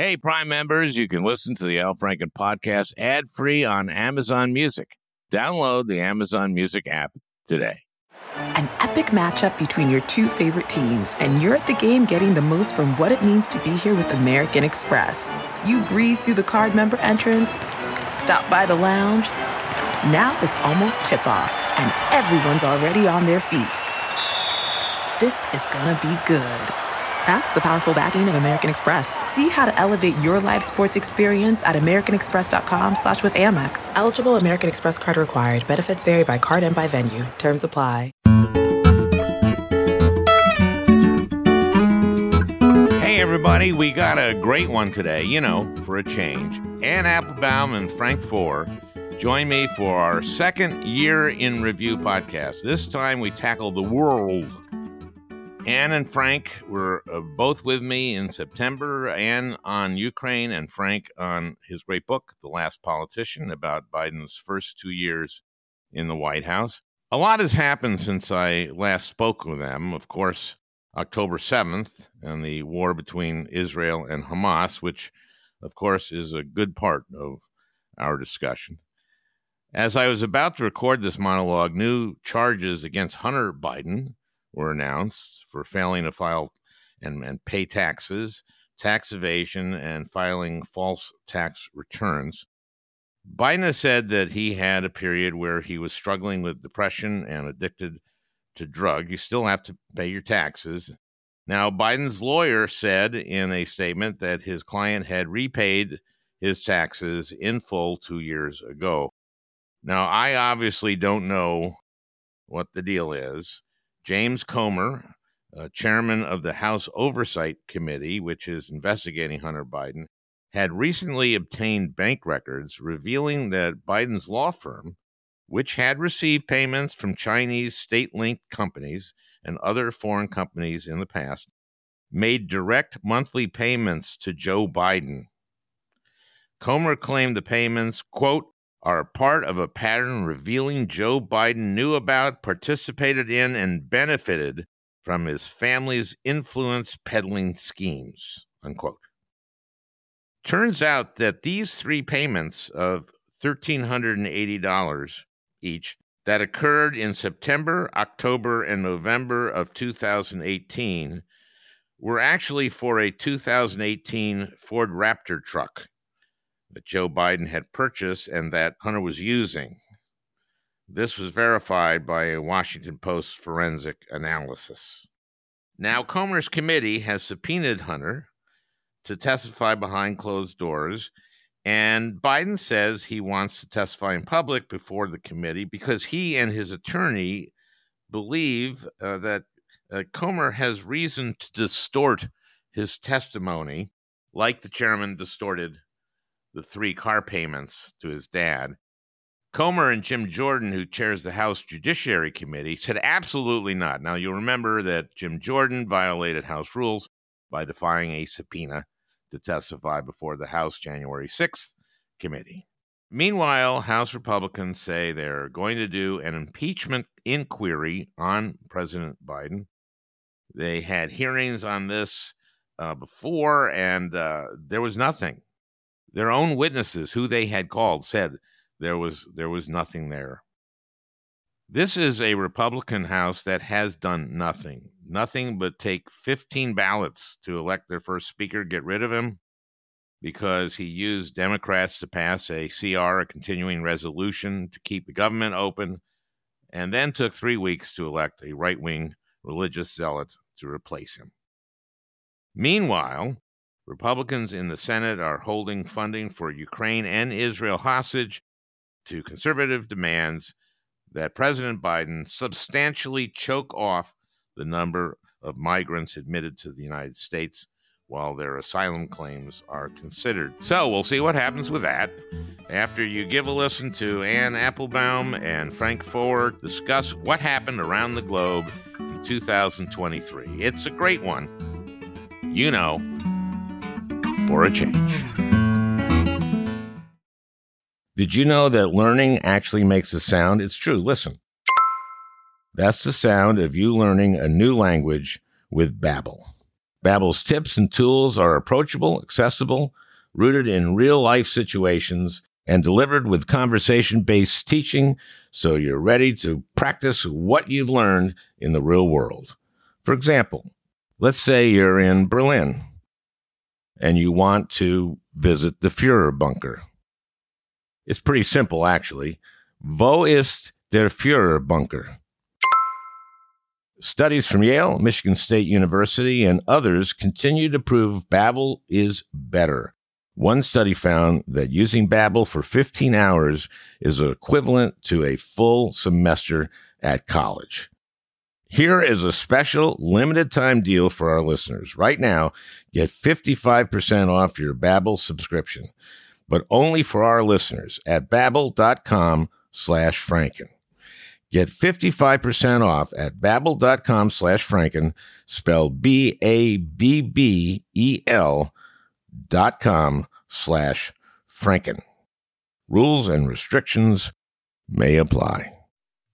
Hey, Prime members, you can listen to the Al Franken podcast ad free on Amazon Music. Download the Amazon Music app today. An epic matchup between your two favorite teams, and you're at the game getting the most from what it means to be here with American Express. You breeze through the card member entrance, stop by the lounge. Now it's almost tip off, and everyone's already on their feet. This is gonna be good. That's the powerful backing of American Express. See how to elevate your live sports experience at americanexpress.com slash with Amex. Eligible American Express card required. Benefits vary by card and by venue. Terms apply. Hey, everybody, we got a great one today, you know, for a change. Anne Applebaum and Frank Foer join me for our second year in review podcast. This time we tackle the world Anne and Frank were uh, both with me in September. Anne on Ukraine and Frank on his great book, The Last Politician, about Biden's first two years in the White House. A lot has happened since I last spoke with them. Of course, October 7th and the war between Israel and Hamas, which, of course, is a good part of our discussion. As I was about to record this monologue, new charges against Hunter Biden were announced for failing to file and, and pay taxes, tax evasion, and filing false tax returns. Biden has said that he had a period where he was struggling with depression and addicted to drug. You still have to pay your taxes. Now, Biden's lawyer said in a statement that his client had repaid his taxes in full two years ago. Now, I obviously don't know what the deal is. James Comer, uh, chairman of the House Oversight Committee, which is investigating Hunter Biden, had recently obtained bank records revealing that Biden's law firm, which had received payments from Chinese state linked companies and other foreign companies in the past, made direct monthly payments to Joe Biden. Comer claimed the payments, quote, are part of a pattern revealing Joe Biden knew about, participated in, and benefited from his family's influence peddling schemes. Unquote. Turns out that these three payments of $1,380 each that occurred in September, October, and November of 2018 were actually for a 2018 Ford Raptor truck that Joe Biden had purchased and that Hunter was using. This was verified by a Washington Post forensic analysis. Now, Comer's committee has subpoenaed Hunter to testify behind closed doors, and Biden says he wants to testify in public before the committee because he and his attorney believe uh, that uh, Comer has reason to distort his testimony, like the chairman distorted the three car payments to his dad. Comer and Jim Jordan, who chairs the House Judiciary Committee, said absolutely not. Now, you'll remember that Jim Jordan violated House rules by defying a subpoena to testify before the House January 6th committee. Meanwhile, House Republicans say they're going to do an impeachment inquiry on President Biden. They had hearings on this uh, before, and uh, there was nothing. Their own witnesses, who they had called, said there was there was nothing there. This is a Republican House that has done nothing, nothing but take 15 ballots to elect their first speaker, get rid of him because he used Democrats to pass a CR, a continuing resolution to keep the government open, and then took three weeks to elect a right wing religious zealot to replace him. Meanwhile, Republicans in the Senate are holding funding for Ukraine and Israel hostage to conservative demands that President Biden substantially choke off the number of migrants admitted to the United States while their asylum claims are considered. So we'll see what happens with that. After you give a listen to Anne Applebaum and Frank Foer discuss what happened around the globe in 2023. It's a great one. You know, for a change. Did you know that learning actually makes a sound? It's true. Listen. That's the sound of you learning a new language with Babbel. Babbel's tips and tools are approachable, accessible, rooted in real-life situations, and delivered with conversation-based teaching so you're ready to practice what you've learned in the real world. For example, let's say you're in Berlin and you want to visit the Fuhrer bunker. It's pretty simple, actually. Wo ist der Fuhrer bunker? Studies from Yale, Michigan State University, and others continue to prove Babbel is better. One study found that using Babbel for 15 hours is equivalent to a full semester at college. Here is a special limited time deal for our listeners. Right now, get 55% off your Babbel subscription, but only for our listeners at babbel.com slash franken. Get 55% off at babbel.com slash franken, spelled B-A-B-B-E-L dot com slash franken. Rules and restrictions may apply.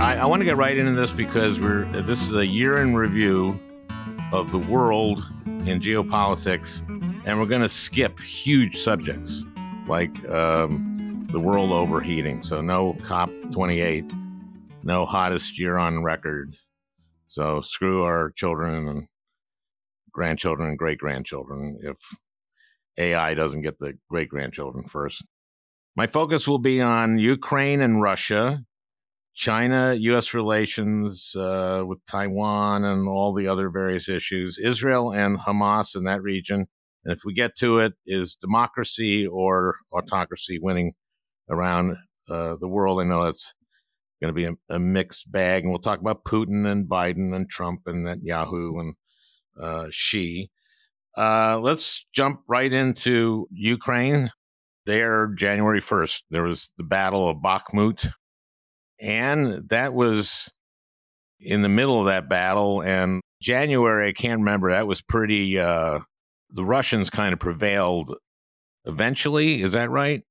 I, I want to get right into this because we're this is a year in review of the world in geopolitics, and we're going to skip huge subjects like um, the world overheating. So no COP 28, no hottest year on record. So screw our children and grandchildren and great grandchildren if AI doesn't get the great grandchildren first. My focus will be on Ukraine and Russia China US relations uh, with Taiwan and all the other various issues, Israel and Hamas in that region. And if we get to it, is democracy or autocracy winning around uh, the world? I know that's going to be a, a, mixed bag. And we'll talk about Putin and Biden and Trump and Netanyahu and uh, Xi. Uh, let's jump right into Ukraine. There, January 1st, there was the Battle of Bakhmut and that was in the middle of that battle. And January, I can't remember, that was pretty, uh, the Russians kind of prevailed eventually. Is that right?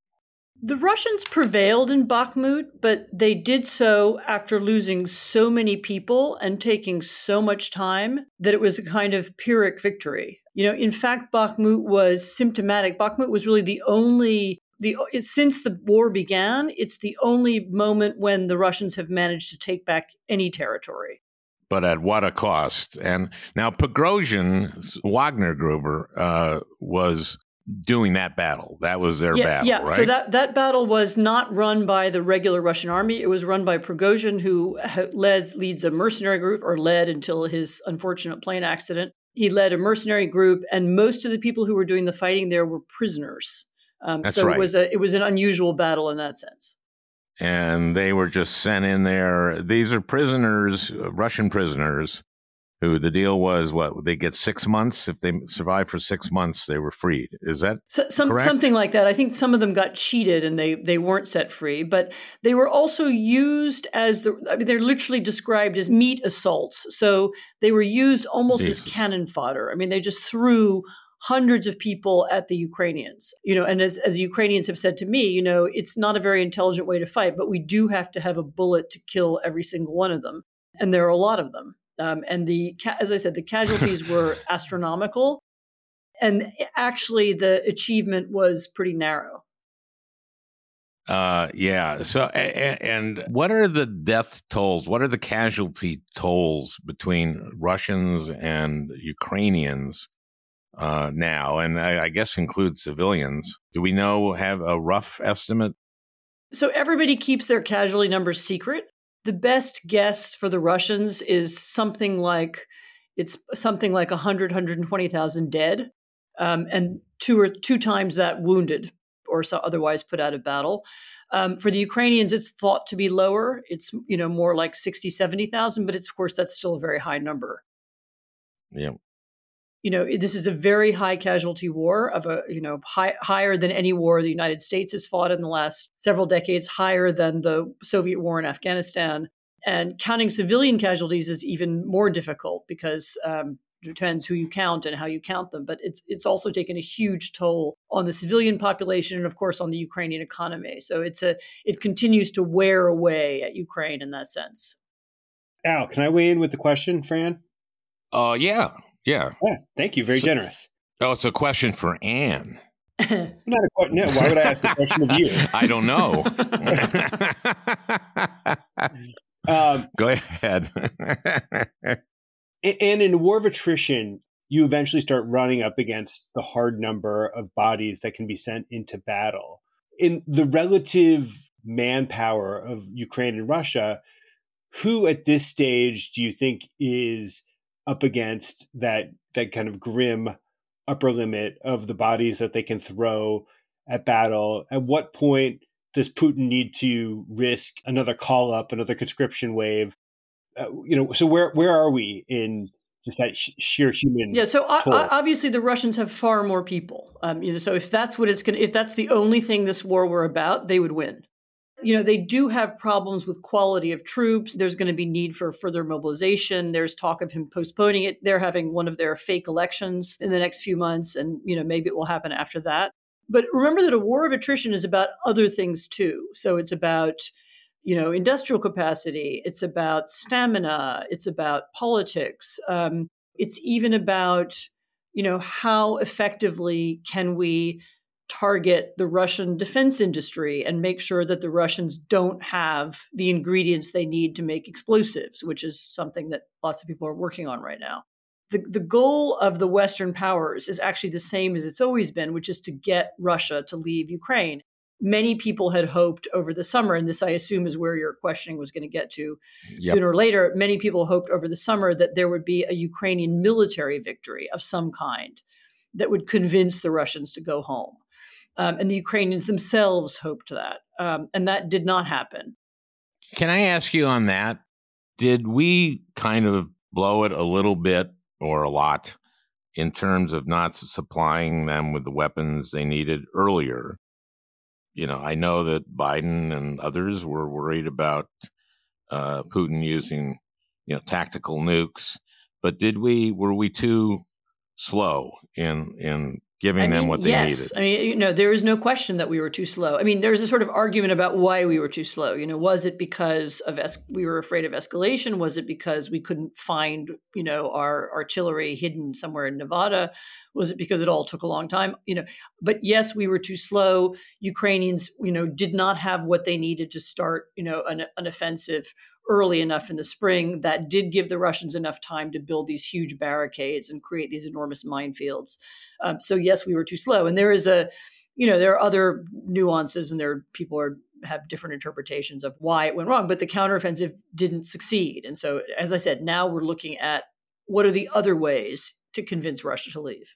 The Russians prevailed in Bakhmut, but they did so after losing so many people and taking so much time that it was a kind of Pyrrhic victory. You know, in fact, Bakhmut was symptomatic. Bakhmut was really the only the since the war began, it's the only moment when the Russians have managed to take back any territory. But at what a cost! And now Prigozhin, Wagner Gruber, uh, was doing that battle. That was their yeah, battle, yeah. right? So that that battle was not run by the regular Russian army. It was run by Prigozhin, who leads leads a mercenary group, or led until his unfortunate plane accident. He led a mercenary group, and most of the people who were doing the fighting there were prisoners. Um, so right. it was a it was an unusual battle in that sense. And they were just sent in there. These are prisoners, uh, Russian prisoners, who the deal was what they get six months if they survive for six months they were freed. Is that so, some, something like that? I think some of them got cheated and they they weren't set free, but they were also used as the. I mean, they're literally described as meat assaults. So they were used almost Jesus. as cannon fodder. I mean, they just threw hundreds of people at the Ukrainians. You know, and as, as the Ukrainians have said to me, you know, it's not a very intelligent way to fight, but we do have to have a bullet to kill every single one of them. And there are a lot of them. Um, and the, as I said, the casualties were astronomical. And actually, the achievement was pretty narrow. Uh, yeah. So, and, and what are the death tolls? What are the casualty tolls between Russians and Ukrainians uh, now, and I, I guess includes civilians. Do we know have a rough estimate? So everybody keeps their casualty numbers secret. The best guess for the Russians is something like it's something like 100, 120,000 dead, um, and two or two times that wounded, or so otherwise put out of battle. Um, for the Ukrainians, it's thought to be lower. It's you know more like 60, 70,000, but it's of course that's still a very high number. Yeah. You know, this is a very high casualty war of a you know high, higher than any war the United States has fought in the last several decades, higher than the Soviet war in Afghanistan. And counting civilian casualties is even more difficult because um, depends who you count and how you count them. But it's it's also taken a huge toll on the civilian population and of course on the Ukrainian economy. So it's a it continues to wear away at Ukraine in that sense. Al can I weigh in with the question Fran? Uh yeah yeah, yeah thank you. Very so, generous. oh it's a question for Anne. Not a question no, why would I ask a question of you? I don't know. Um, Go ahead. And in a war of attrition, you eventually start running up against the hard number of bodies that can be sent into battle. In the relative manpower of Ukraine and Russia, who at this stage do you think is up against that that kind of grim upper limit of the bodies that they can throw at battle? At what point does Putin need to risk another call up, another conscription wave uh, you know, so where where are we in just that sh- sheer human? Yeah. So obviously, the Russians have far more people. Um, you know, so if that's what it's going, to if that's the only thing this war were about, they would win. You know, they do have problems with quality of troops. There's going to be need for further mobilization. There's talk of him postponing it. They're having one of their fake elections in the next few months, and you know, maybe it will happen after that. But remember that a war of attrition is about other things too. So it's about you know industrial capacity it's about stamina it's about politics um, it's even about you know how effectively can we target the russian defense industry and make sure that the russians don't have the ingredients they need to make explosives which is something that lots of people are working on right now the, the goal of the western powers is actually the same as it's always been which is to get russia to leave ukraine many people had hoped over the summer, and this I assume is where your questioning was going to get to yep. sooner or later. Many people hoped over the summer that there would be a Ukrainian military victory of some kind that would convince the Russians to go home. Um, and the Ukrainians themselves hoped that. Um, and that did not happen. Can I ask you on that? Did we kind of blow it a little bit or a lot in terms of not supplying them with the weapons they needed earlier? you know, I know that Biden and others were worried about uh, Putin using, you know, tactical nukes. But did we were we too slow in in giving I mean, them what they yes. needed. I mean, you know, there is no question that we were too slow. I mean, there's a sort of argument about why we were too slow. You know, was it because of es- we were afraid of escalation? Was it because we couldn't find, you know, our artillery hidden somewhere in Nevada? Was it because it all took a long time? You know, but yes, we were too slow. Ukrainians, you know, did not have what they needed to start, you know, an, an offensive early enough in the spring that did give the Russians enough time to build these huge barricades and create these enormous minefields. Um, so yes, we were too slow, and there is a, you know, there are other nuances, and there people are have different interpretations of why it went wrong, but the counteroffensive didn't succeed. And so, as I said, now we're looking at what are the other ways to convince Russia to leave.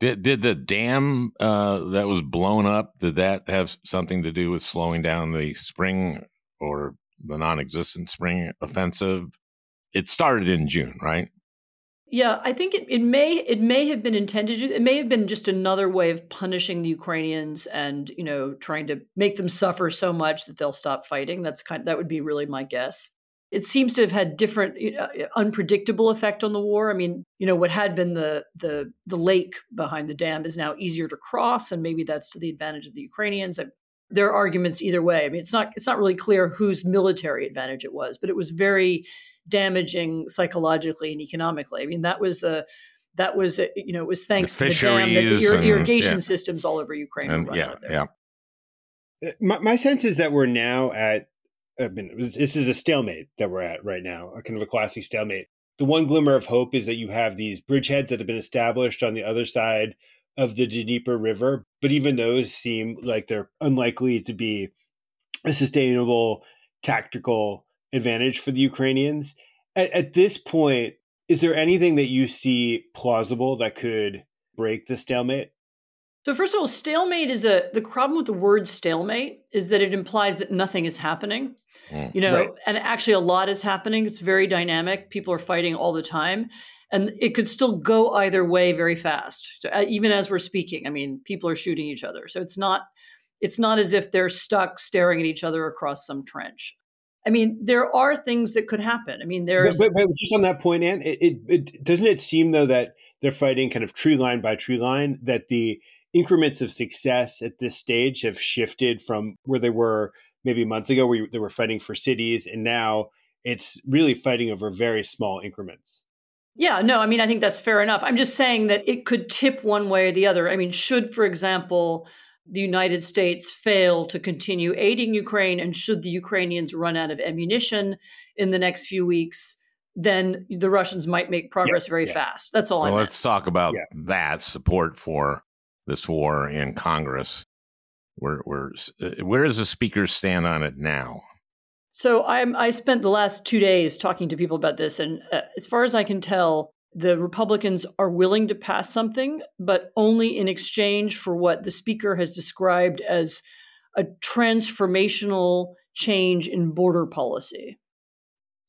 Did did the dam uh, that was blown up? Did that have something to do with slowing down the spring or the non-existent spring offensive. It started in June, right? Yeah, I think it, it may it may have been intended to. It may have been just another way of punishing the Ukrainians and you know trying to make them suffer so much that they'll stop fighting. That's kind that would be really my guess. It seems to have had different unpredictable effect on the war. I mean, you know, what had been the the the lake behind the dam is now easier to cross, and maybe that's to the advantage of the Ukrainians. I, there are arguments either way. I mean, it's not it's not really clear whose military advantage it was, but it was very damaging psychologically and economically. I mean, that was a that was a, you know it was thanks the to the dam that the ir- irrigation yeah. systems all over Ukraine. And, yeah, yeah. Uh, my, my sense is that we're now at. I mean, this is a stalemate that we're at right now, a kind of a classic stalemate. The one glimmer of hope is that you have these bridgeheads that have been established on the other side of the Dnieper River, but even those seem like they're unlikely to be a sustainable tactical advantage for the Ukrainians. At, at this point, is there anything that you see plausible that could break the stalemate? So first of all, stalemate is a the problem with the word stalemate is that it implies that nothing is happening. Mm, you know, right. and actually a lot is happening. It's very dynamic. People are fighting all the time. And it could still go either way very fast. So, uh, even as we're speaking, I mean, people are shooting each other. So it's not it's not as if they're stuck staring at each other across some trench. I mean, there are things that could happen. I mean, there's but, but, but just on that point, Anne, it, it, it doesn't it seem though that they're fighting kind of tree line by tree line that the increments of success at this stage have shifted from where they were maybe months ago, where they were fighting for cities, and now it's really fighting over very small increments. Yeah, no, I mean, I think that's fair enough. I'm just saying that it could tip one way or the other. I mean, should, for example, the United States fail to continue aiding Ukraine, and should the Ukrainians run out of ammunition in the next few weeks, then the Russians might make progress yeah, very yeah. fast. That's all. Well, let's talk about yeah. that support for this war in Congress. Where, where, uh, where does the speaker stand on it now? So I'm, I spent the last two days talking to people about this, and uh, as far as I can tell, the Republicans are willing to pass something, but only in exchange for what the speaker has described as a transformational change in border policy.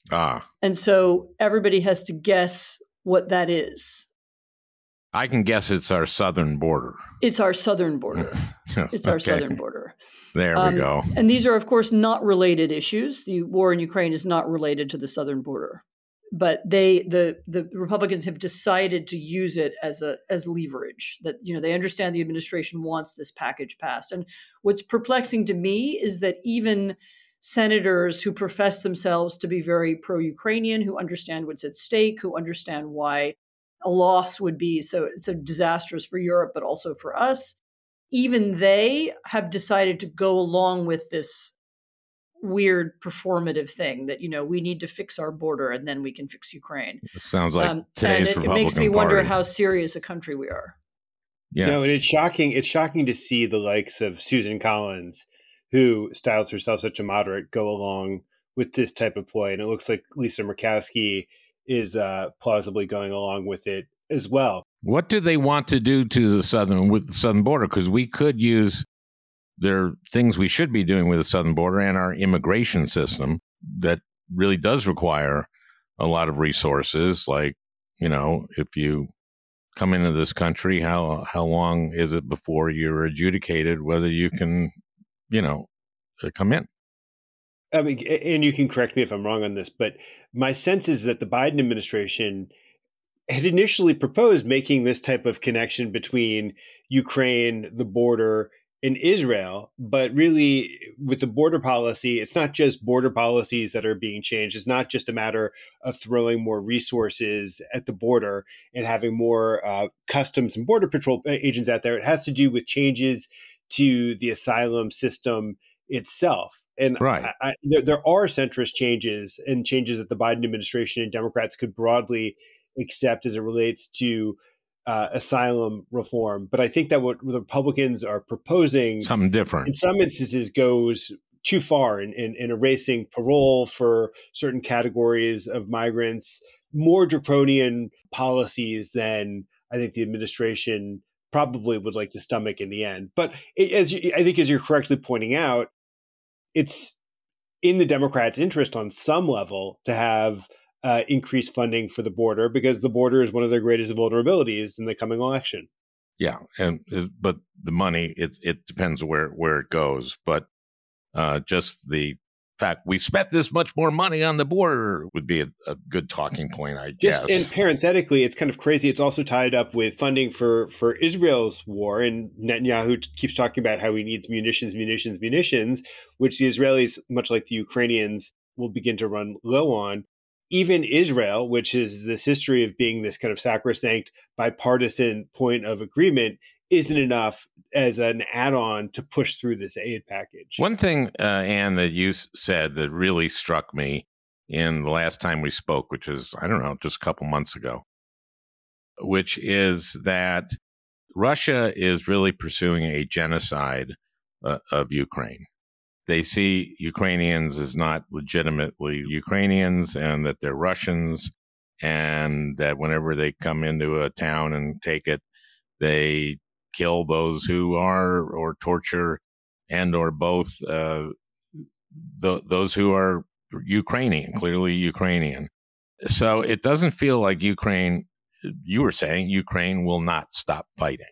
Ah. And so everybody has to guess what that is. I can guess it's our southern border. It's our southern border. it's our okay. southern border. There um, we go. And these are, of course, not related issues. The war in Ukraine is not related to the southern border but they the the Republicans have decided to use it as a as leverage that you know they understand the administration wants this package passed and what's perplexing to me is that even senators who profess themselves to be very pro-Ukrainian who understand what's at stake who understand why a loss would be so so disastrous for Europe but also for us even they have decided to go along with this weird performative thing that you know we need to fix our border and then we can fix Ukraine. It sounds like um, today's and it, it makes me Party. wonder how serious a country we are. Yeah, no, and it's shocking. It's shocking to see the likes of Susan Collins, who styles herself such a moderate, go along with this type of play, and it looks like Lisa Murkowski is uh, plausibly going along with it as well. What do they want to do to the southern with the southern border? Because we could use there are things we should be doing with the southern border and our immigration system that really does require a lot of resources like you know if you come into this country how how long is it before you're adjudicated whether you can you know come in I mean, and you can correct me if I'm wrong on this, but my sense is that the Biden administration had initially proposed making this type of connection between Ukraine, the border, in Israel, but really with the border policy, it's not just border policies that are being changed. It's not just a matter of throwing more resources at the border and having more uh, customs and border patrol agents out there. It has to do with changes to the asylum system itself. And right. I, I, there, there are centrist changes and changes that the Biden administration and Democrats could broadly accept as it relates to uh, asylum reform. But I think that what the Republicans are proposing, something different, in some instances, goes too far in, in, in erasing parole for certain categories of migrants, more draconian policies than I think the administration probably would like to stomach in the end. But as you, I think, as you're correctly pointing out, it's in the Democrats' interest on some level to have uh, increase funding for the border because the border is one of their greatest vulnerabilities in the coming election. Yeah, and but the money it it depends where where it goes, but uh, just the fact we spent this much more money on the border would be a, a good talking point, I guess. Just and parenthetically, it's kind of crazy. It's also tied up with funding for for Israel's war, and Netanyahu keeps talking about how he needs munitions, munitions, munitions, which the Israelis, much like the Ukrainians, will begin to run low on even Israel, which is this history of being this kind of sacrosanct bipartisan point of agreement, isn't enough as an add-on to push through this aid package. One thing, uh, Anne, that you said that really struck me in the last time we spoke, which is I don't know, just a couple months ago, which is that Russia is really pursuing a genocide uh, of Ukraine they see Ukrainians as not legitimately Ukrainians and that they're Russians, and that whenever they come into a town and take it, they kill those who are or torture and or both uh, th- those who are Ukrainian, clearly Ukrainian. So it doesn't feel like Ukraine. You were saying Ukraine will not stop fighting.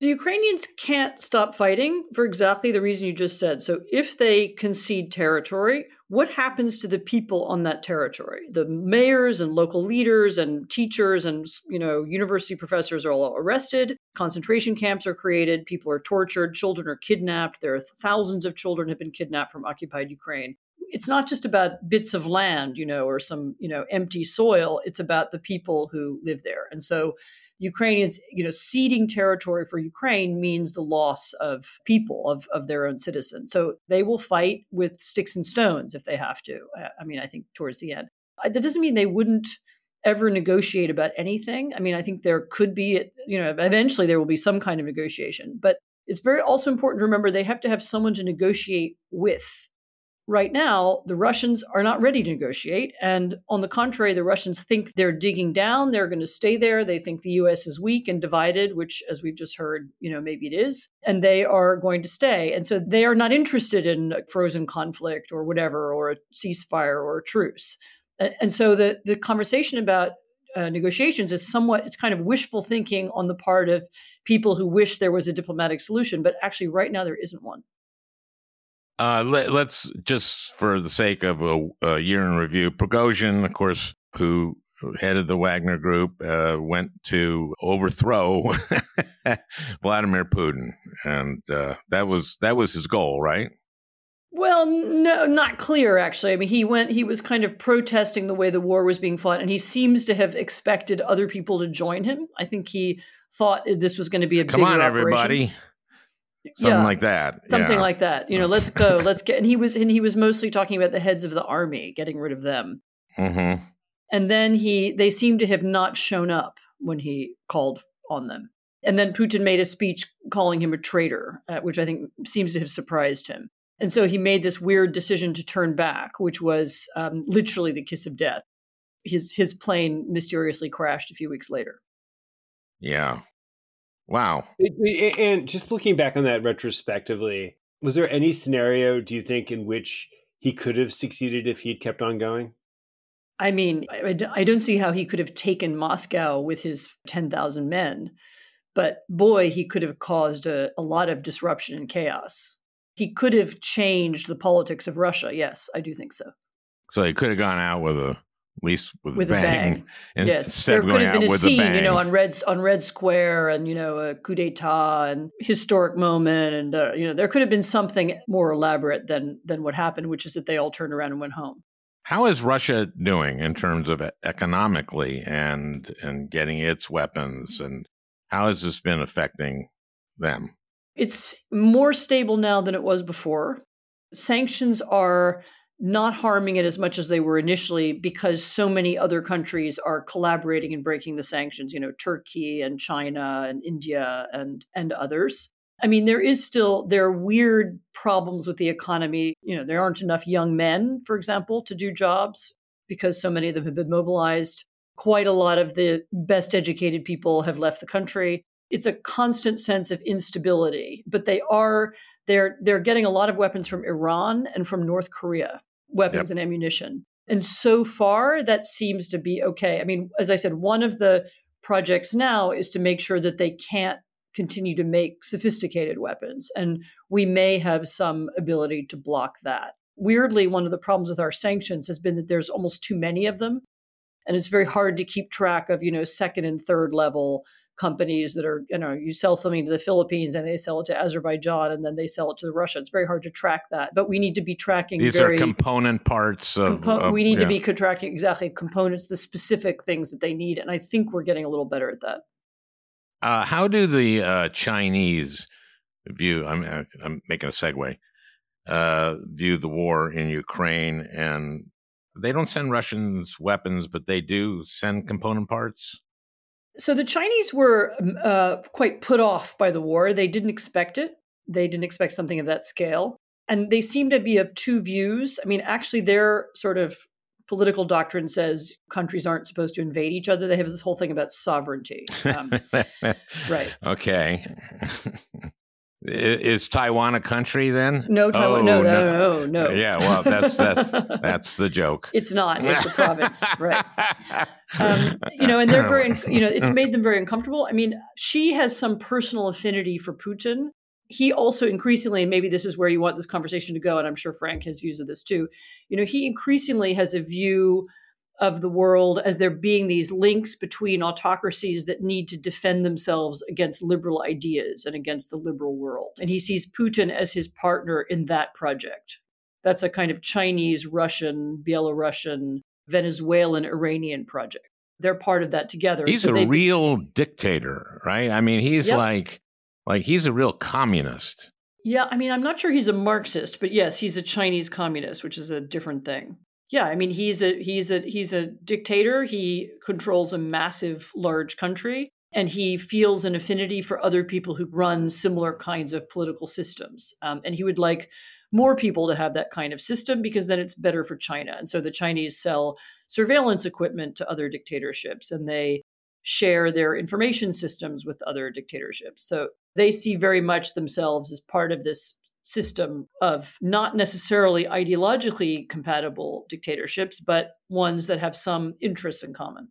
The Ukrainians can't stop fighting for exactly the reason you just said. So, if they concede territory, what happens to the people on that territory? The mayors and local leaders and teachers and you know university professors are all arrested. Concentration camps are created. People are tortured. Children are kidnapped. There are thousands of children have been kidnapped from occupied Ukraine. It's not just about bits of land, you know, or some you know empty soil. It's about the people who live there, and so Ukrainians, you know, ceding territory for Ukraine means the loss of people, of, of their own citizens. So they will fight with sticks and stones if they have to. I mean, I think towards the end. That doesn't mean they wouldn't ever negotiate about anything. I mean, I think there could be, you know, eventually there will be some kind of negotiation. But it's very also important to remember they have to have someone to negotiate with right now, the Russians are not ready to negotiate. And on the contrary, the Russians think they're digging down. They're going to stay there. They think the U.S. is weak and divided, which, as we've just heard, you know, maybe it is. And they are going to stay. And so they are not interested in a frozen conflict or whatever, or a ceasefire or a truce. And so the, the conversation about uh, negotiations is somewhat it's kind of wishful thinking on the part of people who wish there was a diplomatic solution but actually right now there isn't one uh, let, us just, for the sake of a, a, year in review, Prigozhin, of course, who headed the Wagner Group, uh, went to overthrow Vladimir Putin, and uh, that was that was his goal, right? Well, no, not clear actually. I mean, he went. He was kind of protesting the way the war was being fought, and he seems to have expected other people to join him. I think he thought this was going to be a come on, operation. everybody something yeah, like that something yeah. like that. You know let's go let's get and he was and he was mostly talking about the heads of the army getting rid of them. Mm-hmm. and then he they seem to have not shown up when he called on them. And then putin made a speech calling him a traitor uh, which i think seems to have surprised him. And so he made this weird decision to turn back which was um, literally the kiss of death. His his plane mysteriously crashed a few weeks later. Yeah Wow. And just looking back on that retrospectively, was there any scenario, do you think, in which he could have succeeded if he'd kept on going? I mean, I don't see how he could have taken Moscow with his 10,000 men, but boy, he could have caused a, a lot of disruption and chaos. He could have changed the politics of Russia. Yes, I do think so. So he could have gone out with a at least with, with a bang. A bang. Yes, there could have been a scene, you know, on Red on Red Square, and you know, a coup d'état and historic moment, and uh, you know, there could have been something more elaborate than than what happened, which is that they all turned around and went home. How is Russia doing in terms of economically and and getting its weapons, and how has this been affecting them? It's more stable now than it was before. Sanctions are not harming it as much as they were initially because so many other countries are collaborating in breaking the sanctions you know turkey and china and india and and others. I mean there is still there are weird problems with the economy. You know there aren't enough young men for example to do jobs because so many of them have been mobilized. Quite a lot of the best educated people have left the country. It's a constant sense of instability but they are they're they're getting a lot of weapons from Iran and from North Korea weapons yep. and ammunition. And so far, that seems to be okay. I mean, as I said, one of the projects now is to make sure that they can't continue to make sophisticated weapons. And we may have some ability to block that. Weirdly, one of the problems with our sanctions has been that there's almost too many of them. And it's very hard to keep track of, you know, second and third level companies that are, you know, you sell something to the Philippines and they sell it to Azerbaijan and then they sell it to Russia. It's very hard to track that, but we need to be tracking. These very, are component parts of. Compo- of we need yeah. to be tracking exactly components, the specific things that they need, and I think we're getting a little better at that. Uh, how do the uh, Chinese view? I'm, I'm making a segue. Uh, view the war in Ukraine, and they don't send Russians weapons, but they do send component parts. So the Chinese were um, uh, quite put off by the war. They didn't expect it. They didn't expect something of that scale. And they seem to be of two views. I mean, actually, their sort of political doctrine says countries aren't supposed to invade each other. They have this whole thing about sovereignty. Um, right. Okay. Is Taiwan a country then? No, Taiwan. Oh, no, no, no, no, no. Yeah, well, that's that's that's the joke. It's not. It's a province, right? Um, you know, and they're very, you know, it's made them very uncomfortable. I mean, Xi has some personal affinity for Putin. He also increasingly, and maybe this is where you want this conversation to go, and I'm sure Frank has views of this too. You know, he increasingly has a view of the world as there being these links between autocracies that need to defend themselves against liberal ideas and against the liberal world. And he sees Putin as his partner in that project. That's a kind of Chinese, Russian, Belarusian, Venezuelan, Iranian project. They're part of that together. He's so a real dictator, right? I mean, he's yep. like like he's a real communist. Yeah, I mean, I'm not sure he's a Marxist, but yes, he's a Chinese communist, which is a different thing yeah i mean he's a he's a he's a dictator. He controls a massive large country and he feels an affinity for other people who run similar kinds of political systems. Um, and he would like more people to have that kind of system because then it's better for china. And so the chinese sell surveillance equipment to other dictatorships and they share their information systems with other dictatorships. So they see very much themselves as part of this system of not necessarily ideologically compatible dictatorships, but ones that have some interests in common.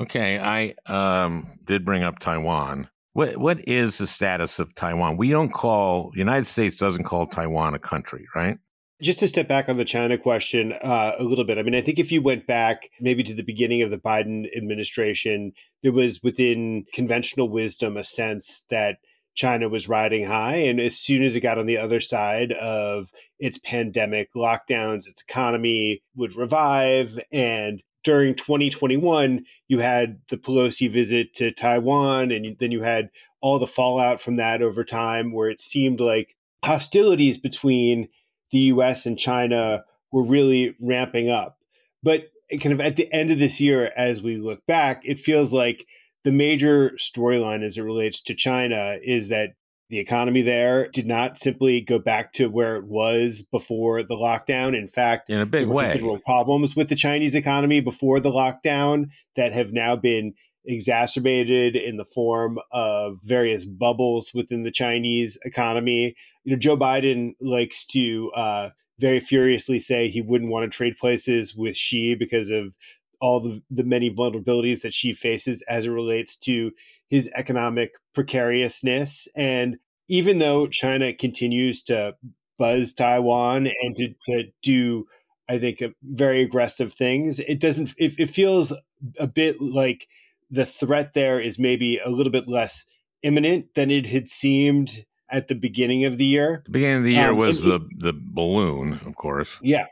Okay, I um, did bring up Taiwan. What what is the status of Taiwan? We don't call the United States doesn't call Taiwan a country, right? Just to step back on the China question uh, a little bit. I mean, I think if you went back maybe to the beginning of the Biden administration, there was within conventional wisdom a sense that China was riding high. And as soon as it got on the other side of its pandemic lockdowns, its economy would revive. And during 2021, you had the Pelosi visit to Taiwan, and then you had all the fallout from that over time, where it seemed like hostilities between the US and China were really ramping up. But kind of at the end of this year, as we look back, it feels like the major storyline as it relates to China is that the economy there did not simply go back to where it was before the lockdown. In fact, in a big way, considerable problems with the Chinese economy before the lockdown that have now been exacerbated in the form of various bubbles within the Chinese economy. You know, Joe Biden likes to uh, very furiously say he wouldn't want to trade places with Xi because of all the, the many vulnerabilities that Xi faces as it relates to his economic precariousness. And even though China continues to buzz Taiwan and to, to do, I think, very aggressive things, it doesn't, it, it feels a bit like the threat there is maybe a little bit less imminent than it had seemed at the beginning of the year. The beginning of the year um, was the the balloon, of course. Yeah,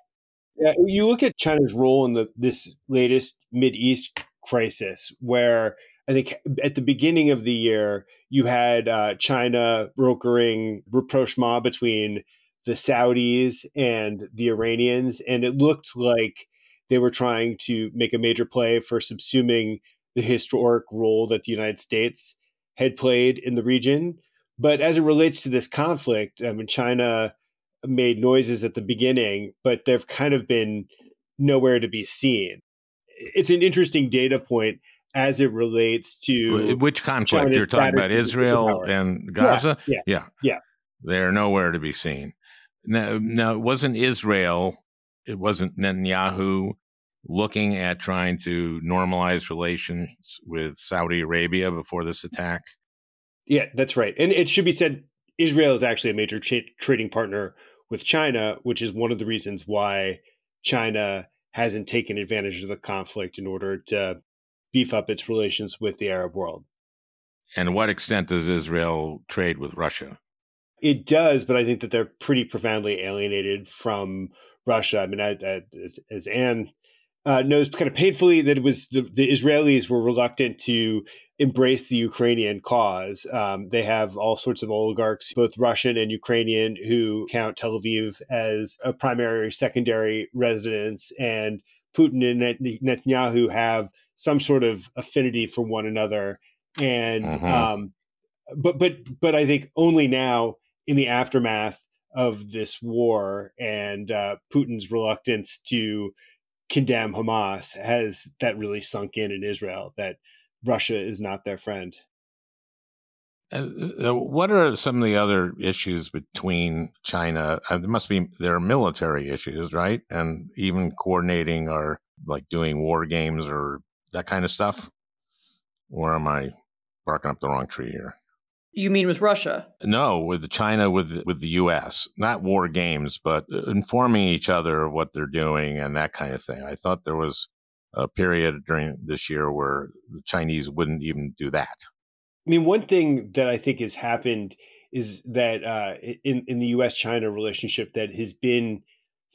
yeah, you look at China's role in the this latest Mid East crisis, where I think at the beginning of the year you had uh, China brokering rapprochement between the Saudis and the Iranians, and it looked like they were trying to make a major play for subsuming the historic role that the United States had played in the region. But as it relates to this conflict, I mean, China made noises at the beginning, but they've kind of been nowhere to be seen. It's an interesting data point as it relates to eh, which conflict China's you're talking about Israel and Gaza. Yeah, yeah, yeah, yeah. They're nowhere to be seen. Now, now it wasn't Israel. It wasn't Netanyahu looking at trying to normalize relations with Saudi Arabia before this attack. Yeah, that's right. And it should be said Israel is actually a major trading partner with China, which is one of the reasons why China hasn't taken advantage of the conflict in order to beef up its relations with the Arab world. And what extent does Israel trade with Russia? It does, but I think that they're pretty profoundly alienated from Russia. I mean, I, I, as, as Anne uh, knows kind of painfully that it was the, the Israelis were reluctant to embrace the Ukrainian cause. Um, they have all sorts of oligarchs, both Russian and Ukrainian, who count Tel Aviv as a primary, secondary residence, and Putin and Netanyahu have some sort of affinity for one another. And mm-hmm. um, but but but I think only now in the aftermath of this war and uh, Putin's reluctance to condemn Hamas has that really sunk in in Israel that Russia is not their friend. Uh, uh, what are some of the other issues between China? Uh, there must be there are military issues, right? And even coordinating or like doing war games or that kind of stuff. Or am I barking up the wrong tree here? You mean with Russia? No, with China, with with the U.S. Not war games, but informing each other of what they're doing and that kind of thing. I thought there was a period during this year where the Chinese wouldn't even do that. I mean, one thing that I think has happened is that uh, in in the U.S. China relationship that has been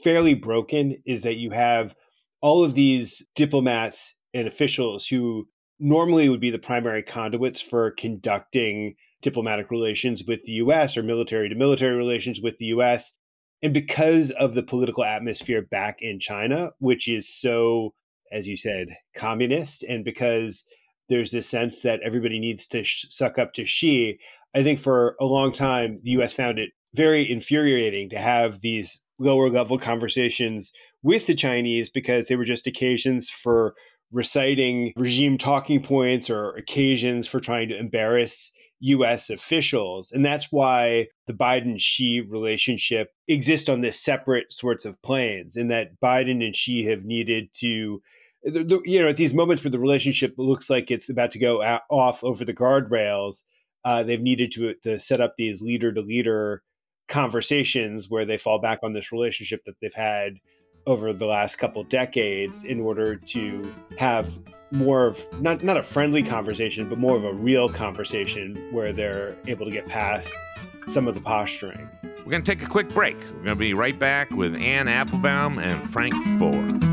fairly broken is that you have all of these diplomats and officials who normally would be the primary conduits for conducting diplomatic relations with the US or military to military relations with the US. And because of the political atmosphere back in China, which is so, as you said, communist, and because there's this sense that everybody needs to sh- suck up to Xi. I think for a long time, the US found it very infuriating to have these lower level conversations with the Chinese because they were just occasions for reciting regime talking points or occasions for trying to embarrass US officials. And that's why the Biden Xi relationship exists on this separate sorts of planes, in that Biden and Xi have needed to the, the, you know, at these moments where the relationship looks like it's about to go off over the guardrails, uh, they've needed to to set up these leader to leader conversations where they fall back on this relationship that they've had over the last couple decades in order to have more of not not a friendly conversation, but more of a real conversation where they're able to get past some of the posturing. We're going to take a quick break. We're going to be right back with Anne Applebaum and Frank Foer.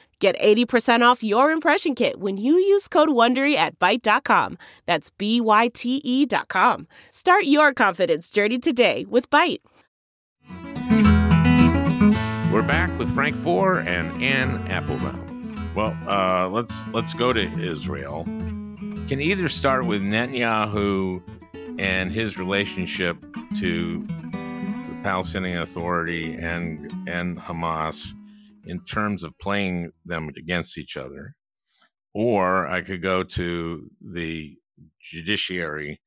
Get 80% off your impression kit when you use code WONDERY at Byte.com. That's B-Y-T-E dot com. Start your confidence journey today with Byte. We're back with Frank Foer and Anne Applebaum. Well, uh, let's let's go to Israel. Can either start with Netanyahu and his relationship to the Palestinian Authority and and Hamas in terms of playing them against each other. Or I could go to the judiciary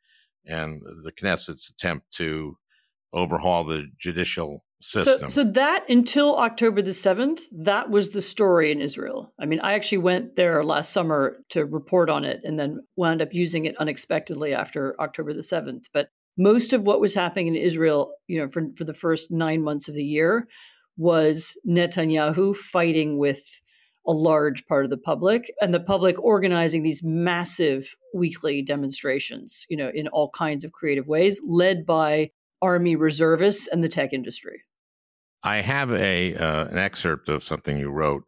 and the Knesset's attempt to overhaul the judicial system. So, so that until October the 7th, that was the story in Israel. I mean, I actually went there last summer to report on it and then wound up using it unexpectedly after October the 7th. But most of what was happening in Israel, you know, for, for the first nine months of the year was Netanyahu fighting with a large part of the public and the public organizing these massive weekly demonstrations, you know, in all kinds of creative ways, led by army reservists and the tech industry. I have a uh, an excerpt of something you wrote,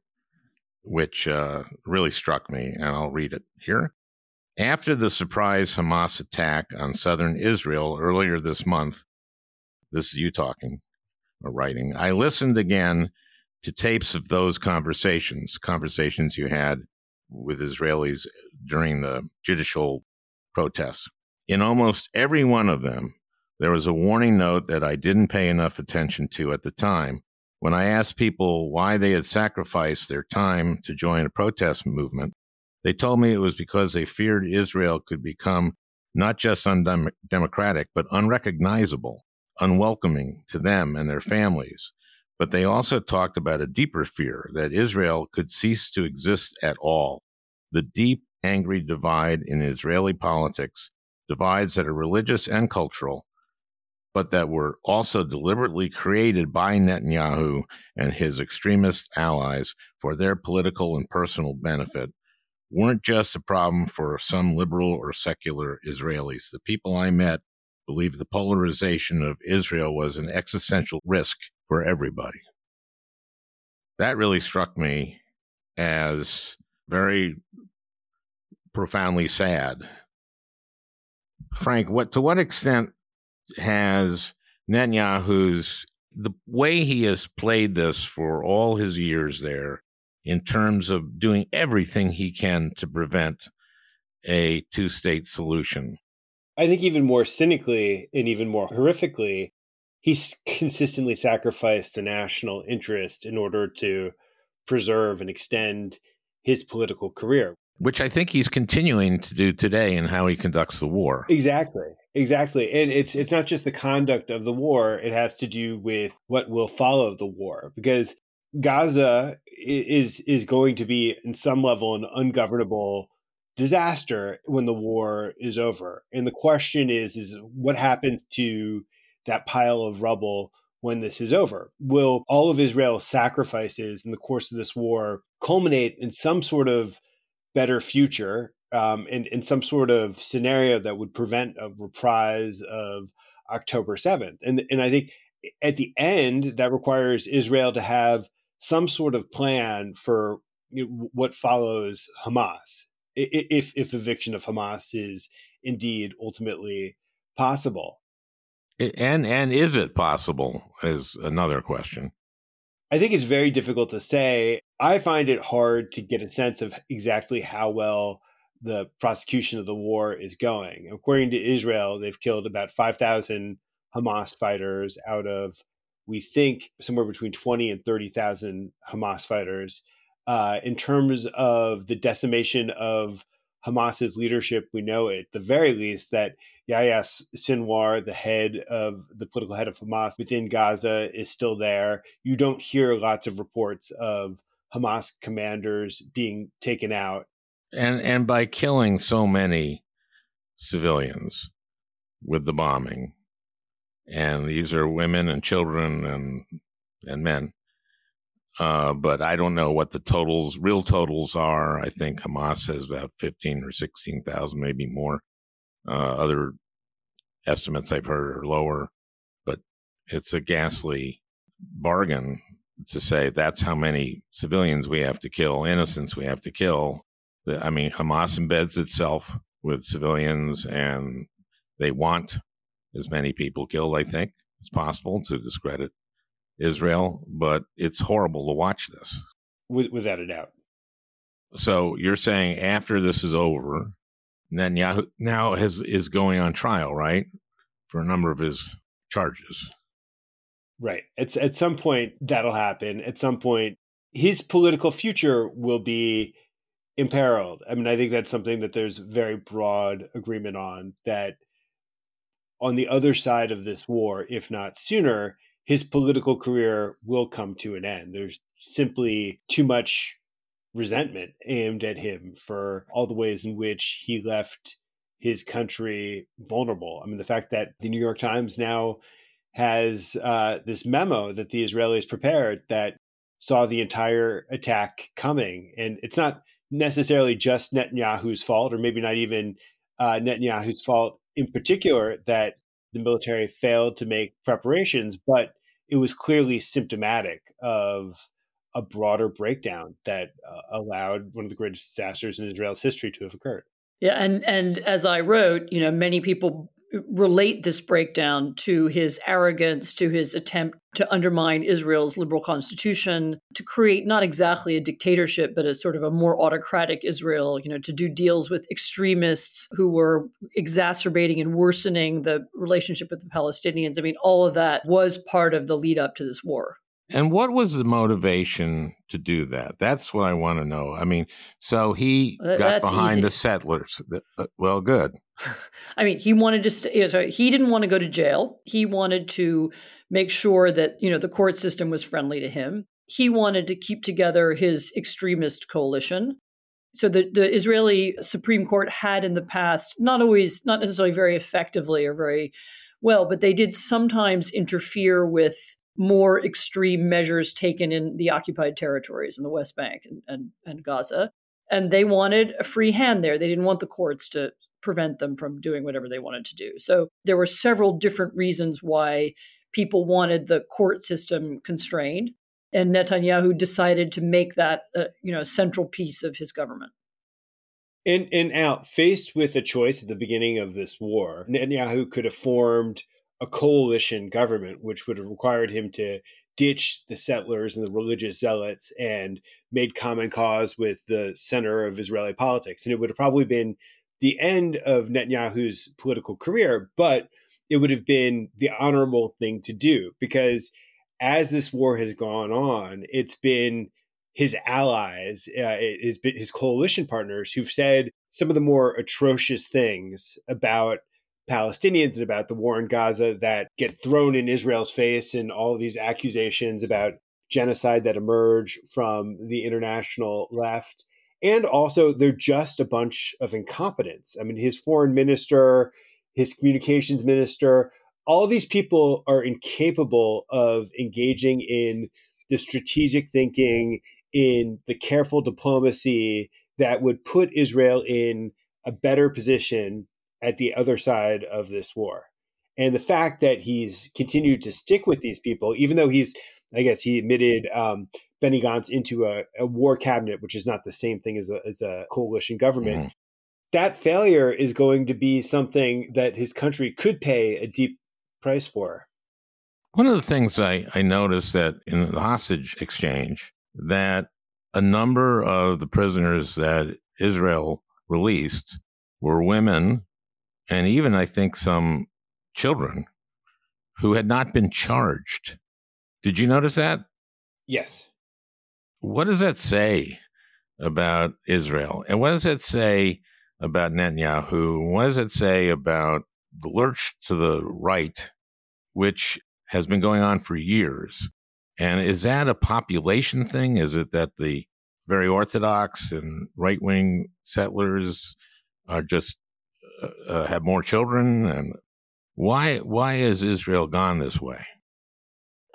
which uh, really struck me, and I'll read it here. After the surprise Hamas attack on southern Israel earlier this month, this is you talking writing, I listened again to tapes of those conversations, conversations you had with Israelis during the judicial protests. In almost every one of them, There was a warning note that I didn't pay enough attention to at the time. When I asked people why they had sacrificed their time to join a protest movement, they told me it was because they feared Israel could become not just undemocratic, but unrecognizable, unwelcoming to them and their families. But they also talked about a deeper fear that Israel could cease to exist at all. The deep, angry divide in Israeli politics, divides that are religious and cultural, but that were also deliberately created by Netanyahu and his extremist allies for their political and personal benefit, weren't just a problem for some liberal or secular Israelis. The people I met believed the polarization of Israel was an existential risk for everybody. That really struck me as very profoundly sad. Frank, what to what extent has Netanyahu's the way he has played this for all his years there in terms of doing everything he can to prevent a two state solution. I think even more cynically and even more horrifically, he's consistently sacrificed the national interest in order to preserve and extend his political career. Which I think he's continuing to do today in how he conducts the war. Exactly. Exactly. And it's it's not just the conduct of the war, it has to do with what will follow the war because Gaza is is going to be in some level an ungovernable disaster when the war is over. And the question is is what happens to that pile of rubble when this is over? Will all of Israel's sacrifices in the course of this war culminate in some sort of better future um, in, in some sort of scenario that would prevent a reprise of October 7th. And, and I think at the end, that requires Israel to have some sort of plan for what follows Hamas, if, if eviction of Hamas is indeed ultimately possible. And and is it possible is another question. I think it's very difficult to say. I find it hard to get a sense of exactly how well the prosecution of the war is going. According to Israel, they've killed about 5,000 Hamas fighters out of, we think, somewhere between 20 and 30,000 Hamas fighters. Uh, in terms of the decimation of Hamas's leadership, we know at the very least that Yahya Sinwar, the head of the political head of Hamas within Gaza, is still there. You don't hear lots of reports of Hamas commanders being taken out. And and by killing so many civilians with the bombing. And these are women and children and and men uh, but I don't know what the totals, real totals are. I think Hamas says about 15 or 16,000, maybe more. Uh, other estimates I've heard are lower, but it's a ghastly bargain to say that's how many civilians we have to kill, innocents we have to kill I mean, Hamas embeds itself with civilians, and they want as many people killed, I think, as possible to discredit Israel. But it's horrible to watch this. Without a doubt. So you're saying after this is over, Netanyahu now has is going on trial, right, for a number of his charges. Right. It's at some point that'll happen. At some point, his political future will be imperiled. I mean, I think that's something that there's very broad agreement on that on the other side of this war, if not sooner, his political career will come to an end. There's simply too much resentment aimed at him for all the ways in which he left his country vulnerable. I mean, the fact that the New York Times now has uh, this memo that the Israelis prepared that saw the entire attack coming. And it's not necessarily just Netanyahu's fault, or maybe not even uh, Netanyahu's fault in particular, that the military failed to make preparations, but it was clearly symptomatic of a broader breakdown that uh, allowed one of the greatest disasters in Israel's history to have occurred. Yeah, and and as I wrote, you know, many people relate this breakdown to his arrogance, to his attempt to undermine Israel's liberal constitution, to create not exactly a dictatorship, but a sort of a more autocratic Israel, you know, to do deals with extremists who were exacerbating and worsening the relationship with the Palestinians. I mean, all of that was part of the lead up to this war. And what was the motivation to do that? That's what I want to know. I mean, so he got behind easy. the settlers. Uh, well, good. I mean, he wanted to. He didn't want to go to jail. He wanted to make sure that you know the court system was friendly to him. He wanted to keep together his extremist coalition. So the, the Israeli Supreme Court had in the past, not always, not necessarily very effectively or very well, but they did sometimes interfere with more extreme measures taken in the occupied territories in the West Bank and, and, and Gaza. And they wanted a free hand there. They didn't want the courts to prevent them from doing whatever they wanted to do. So there were several different reasons why people wanted the court system constrained. And Netanyahu decided to make that, uh, you know, a central piece of his government. In and out faced with a choice at the beginning of this war, Netanyahu could have formed a coalition government, which would have required him to ditch the settlers and the religious zealots and made common cause with the center of Israeli politics. And it would have probably been the end of Netanyahu's political career, but it would have been the honorable thing to do because as this war has gone on, it's been his allies, uh, his, his coalition partners who've said some of the more atrocious things about Palestinians and about the war in Gaza that get thrown in Israel's face and all these accusations about genocide that emerge from the international left. And also, they're just a bunch of incompetents. I mean, his foreign minister, his communications minister, all these people are incapable of engaging in the strategic thinking, in the careful diplomacy that would put Israel in a better position at the other side of this war. And the fact that he's continued to stick with these people, even though he's, I guess, he admitted um, Benny Gantz into a, a, war cabinet, which is not the same thing as a, as a coalition government. Mm. That failure is going to be something that his country could pay a deep price for. One of the things I, I noticed that in the hostage exchange, that a number of the prisoners that Israel released were women and even I think some children who had not been charged. Did you notice that? Yes. What does that say about Israel? And what does that say about Netanyahu? What does it say about the lurch to the right, which has been going on for years? And is that a population thing? Is it that the very orthodox and right wing settlers are just uh, uh, have more children? And why why is Israel gone this way?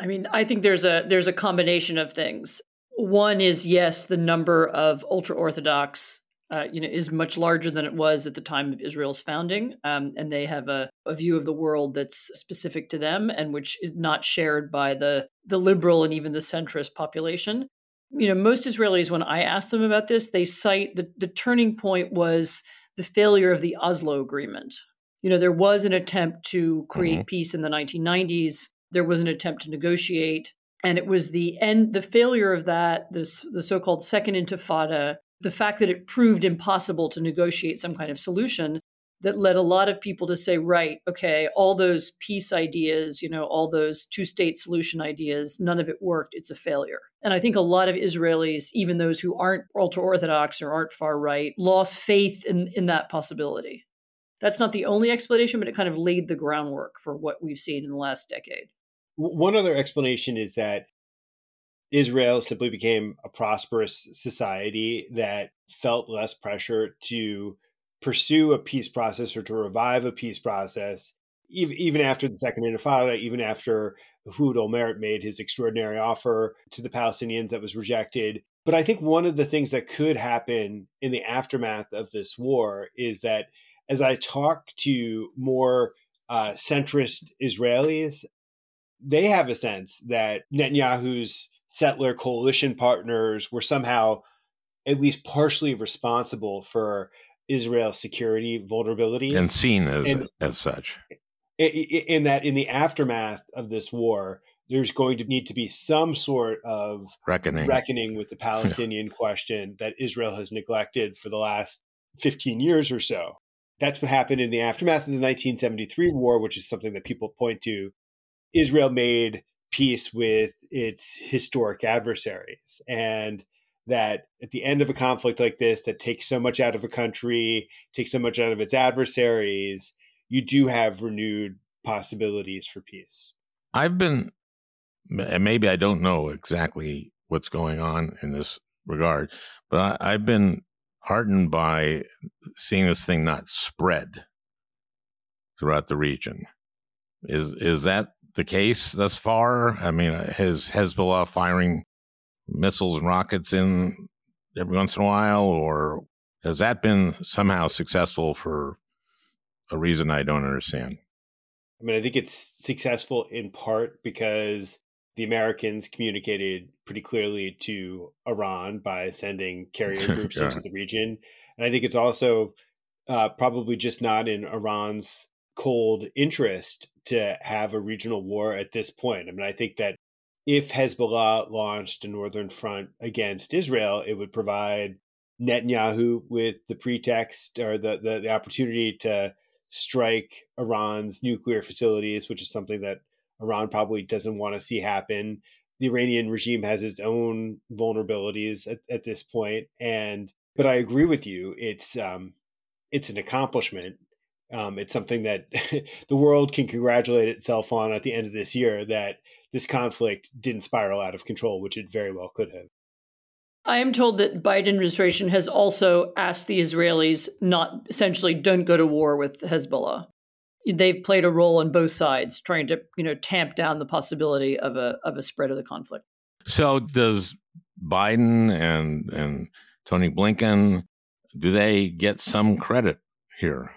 I mean, I think there's a there's a combination of things. One is yes, the number of ultra orthodox, uh, you know, is much larger than it was at the time of Israel's founding, um, and they have a, a view of the world that's specific to them and which is not shared by the the liberal and even the centrist population. You know, most Israelis, when I ask them about this, they cite the the turning point was the failure of the Oslo Agreement. You know, there was an attempt to create mm-hmm. peace in the 1990s. There was an attempt to negotiate, and it was the end, the failure of that, this the so-called Second Intifada, the fact that it proved impossible to negotiate some kind of solution that led a lot of people to say, right, okay, all those peace ideas, you know, all those two state solution ideas, none of it worked. It's a failure. And I think a lot of Israelis, even those who aren't ultra Orthodox or aren't far right, lost faith in, in that possibility. That's not the only explanation, but it kind of laid the groundwork for what we've seen in the last decade. One other explanation is that Israel simply became a prosperous society that felt less pressure to pursue a peace process or to revive a peace process, even after the Second Intifada, even after Ehud Olmert made his extraordinary offer to the Palestinians that was rejected. But I think one of the things that could happen in the aftermath of this war is that as I talk to more uh, centrist Israelis, they have a sense that Netanyahu's settler coalition partners were somehow at least partially responsible for Israel's security vulnerabilities and seen as and, as such. In that, in the aftermath of this war, there's going to need to be some sort of reckoning reckoning with the Palestinian question that Israel has neglected for the last 15 years or so. That's what happened in the aftermath of the 1973 war, which is something that people point to. Israel made peace with its historic adversaries. And that at the end of a conflict like this, that takes so much out of a country, takes so much out of its adversaries, you do have renewed possibilities for peace. I've been, maybe I don't know exactly what's going on in this regard, but I, have been heartened by seeing this thing not spread throughout the region. Is is that the case thus far? I mean, has Hezbollah firing missiles and rockets in every once in a while, or has that been somehow successful for a reason I don't understand? I mean, I think it's successful in part because the Americans communicated pretty clearly to Iran by sending carrier groups yeah. into the region. And I think it's also uh, probably just not in Iran's cold interest to have a regional war at this point. I mean, I think that if Hezbollah launched a northern front against Israel, it would provide Netanyahu with the pretext or the, the, the opportunity to strike Iran's nuclear facilities, which is something that Iran probably doesn't want to see happen. The Iranian regime has its own vulnerabilities at, at this point, and but I agree with you. It's um, it's an accomplishment um, it's something that the world can congratulate itself on at the end of this year that this conflict didn't spiral out of control, which it very well could have. I am told that Biden administration has also asked the Israelis not essentially don't go to war with Hezbollah. They've played a role on both sides, trying to you know tamp down the possibility of a of a spread of the conflict. So does Biden and and Tony Blinken do they get some credit here?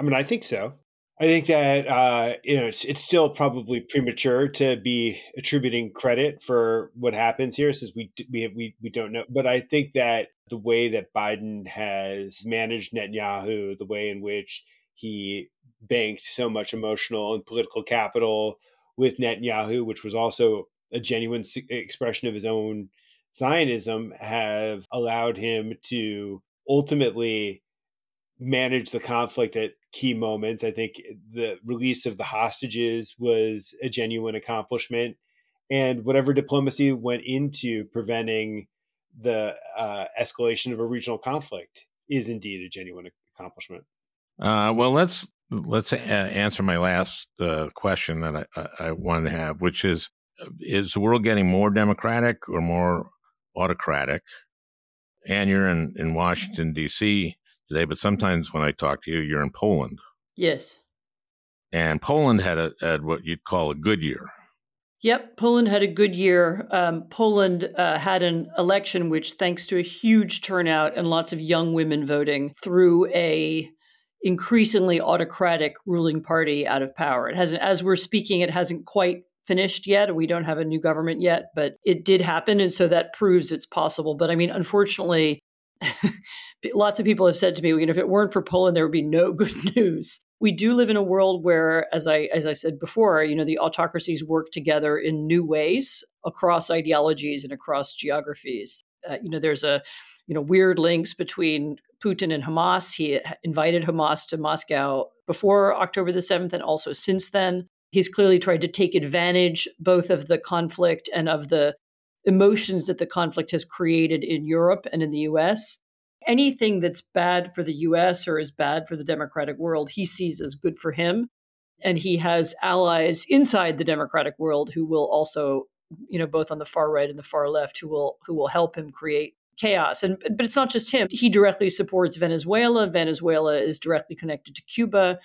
I mean, I think so. I think that uh, you know it's, it's, still probably premature to be attributing credit for what happens here, since we we we we don't know. But I think that the way that Biden has managed Netanyahu, the way in which he banked so much emotional and political capital with Netanyahu, which was also a genuine expression of his own Zionism, have allowed him to ultimately manage the conflict at key moments. I think the release of the hostages was a genuine accomplishment. And whatever diplomacy went into preventing the uh, escalation of a regional conflict is indeed a genuine accomplishment. Uh, well, let's let's answer my last uh, question that I, I wanted to have, which is: Is the world getting more democratic or more autocratic? And you're in in Washington D.C today, but sometimes when I talk to you, you're in Poland. Yes. And Poland had a had what you'd call a good year. Yep, Poland had a good year. Um, Poland uh, had an election which, thanks to a huge turnout and lots of young women voting, threw a increasingly autocratic ruling party out of power. It hasn't, as we're speaking, it hasn't quite finished yet. We don't have a new government yet, but it did happen, and so that proves it's possible. But I mean, unfortunately, lots of people have said to me, you know, if it weren't for Poland, there would be no good news. We do live in a world where, as I as I said before, you know, the autocracies work together in new ways across ideologies and across geographies. Uh, you know, there's a you know weird links between Putin and Hamas. He invited Hamas to Moscow before October the seventh, and also since then. He's clearly tried to take advantage both of the conflict and of the emotions that the conflict has created in Europe and in the US. Anything that's bad for the US or is bad for the democratic world, he sees as good for him. And he has allies inside the democratic world who will also, you know, both on the far right and the far left, who will who will help him create chaos. And but it's not just him. He directly supports Venezuela. Venezuela is directly connected to Cuba.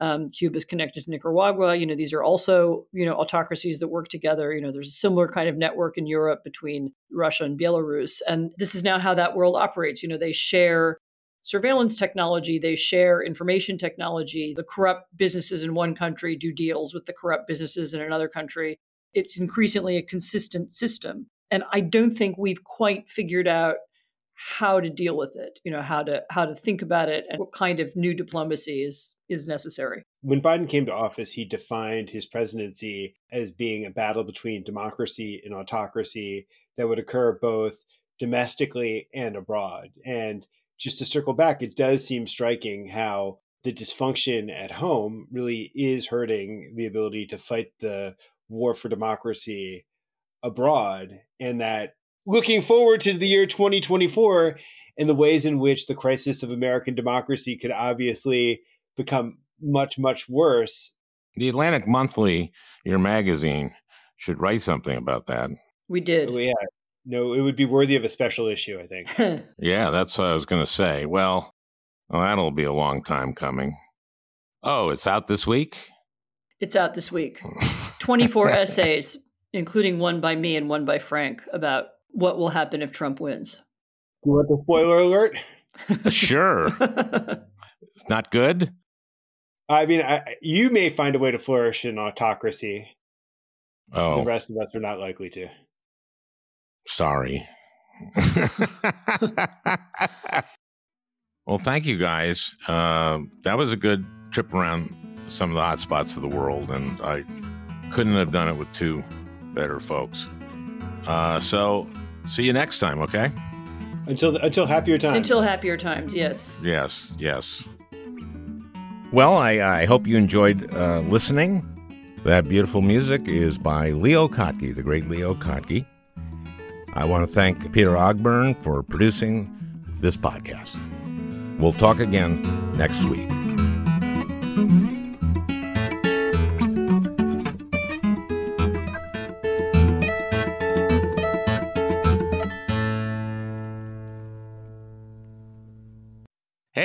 Um, Cuba is connected to Nicaragua. You know, these are also you know autocracies that work together. You know, there's a similar kind of network in Europe between Russia and Belarus, and this is now how that world operates. You know, they share surveillance technology, they share information technology. The corrupt businesses in one country do deals with the corrupt businesses in another country. It's increasingly a consistent system, and I don't think we've quite figured out how to deal with it, you know, how to how to think about it and what kind of new diplomacy is is necessary. When Biden came to office, he defined his presidency as being a battle between democracy and autocracy that would occur both domestically and abroad. And just to circle back, it does seem striking how the dysfunction at home really is hurting the ability to fight the war for democracy abroad and that looking forward to the year 2024 and the ways in which the crisis of American democracy could obviously become much, much worse. The Atlantic Monthly, your magazine, should write something about that. We did. Oh, yeah. No, it would be worthy of a special issue, I think. yeah, that's what I was going to say. Well, well, that'll be a long time coming. Oh, it's out this week? It's out this week. 24 essays, including one by me and one by Frank, about what will happen if Trump wins. You want the spoiler alert? sure. it's not good. I mean, I, you may find a way to flourish in autocracy. Oh, the rest of us are not likely to. Sorry. well, thank you guys. Uh, that was a good trip around some of the hot spots of the world, and I couldn't have done it with two better folks. Uh, so see you next time, okay? Until until happier times. Until happier times, yes. Yes, yes. Well, I, I hope you enjoyed uh, listening. That beautiful music is by Leo Kottke, the great Leo Kottke. I want to thank Peter Ogburn for producing this podcast. We'll talk again next week.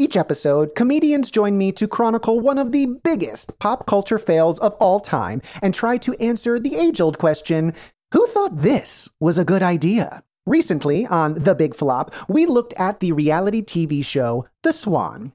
Each episode, comedians join me to chronicle one of the biggest pop culture fails of all time and try to answer the age old question who thought this was a good idea? Recently, on The Big Flop, we looked at the reality TV show The Swan.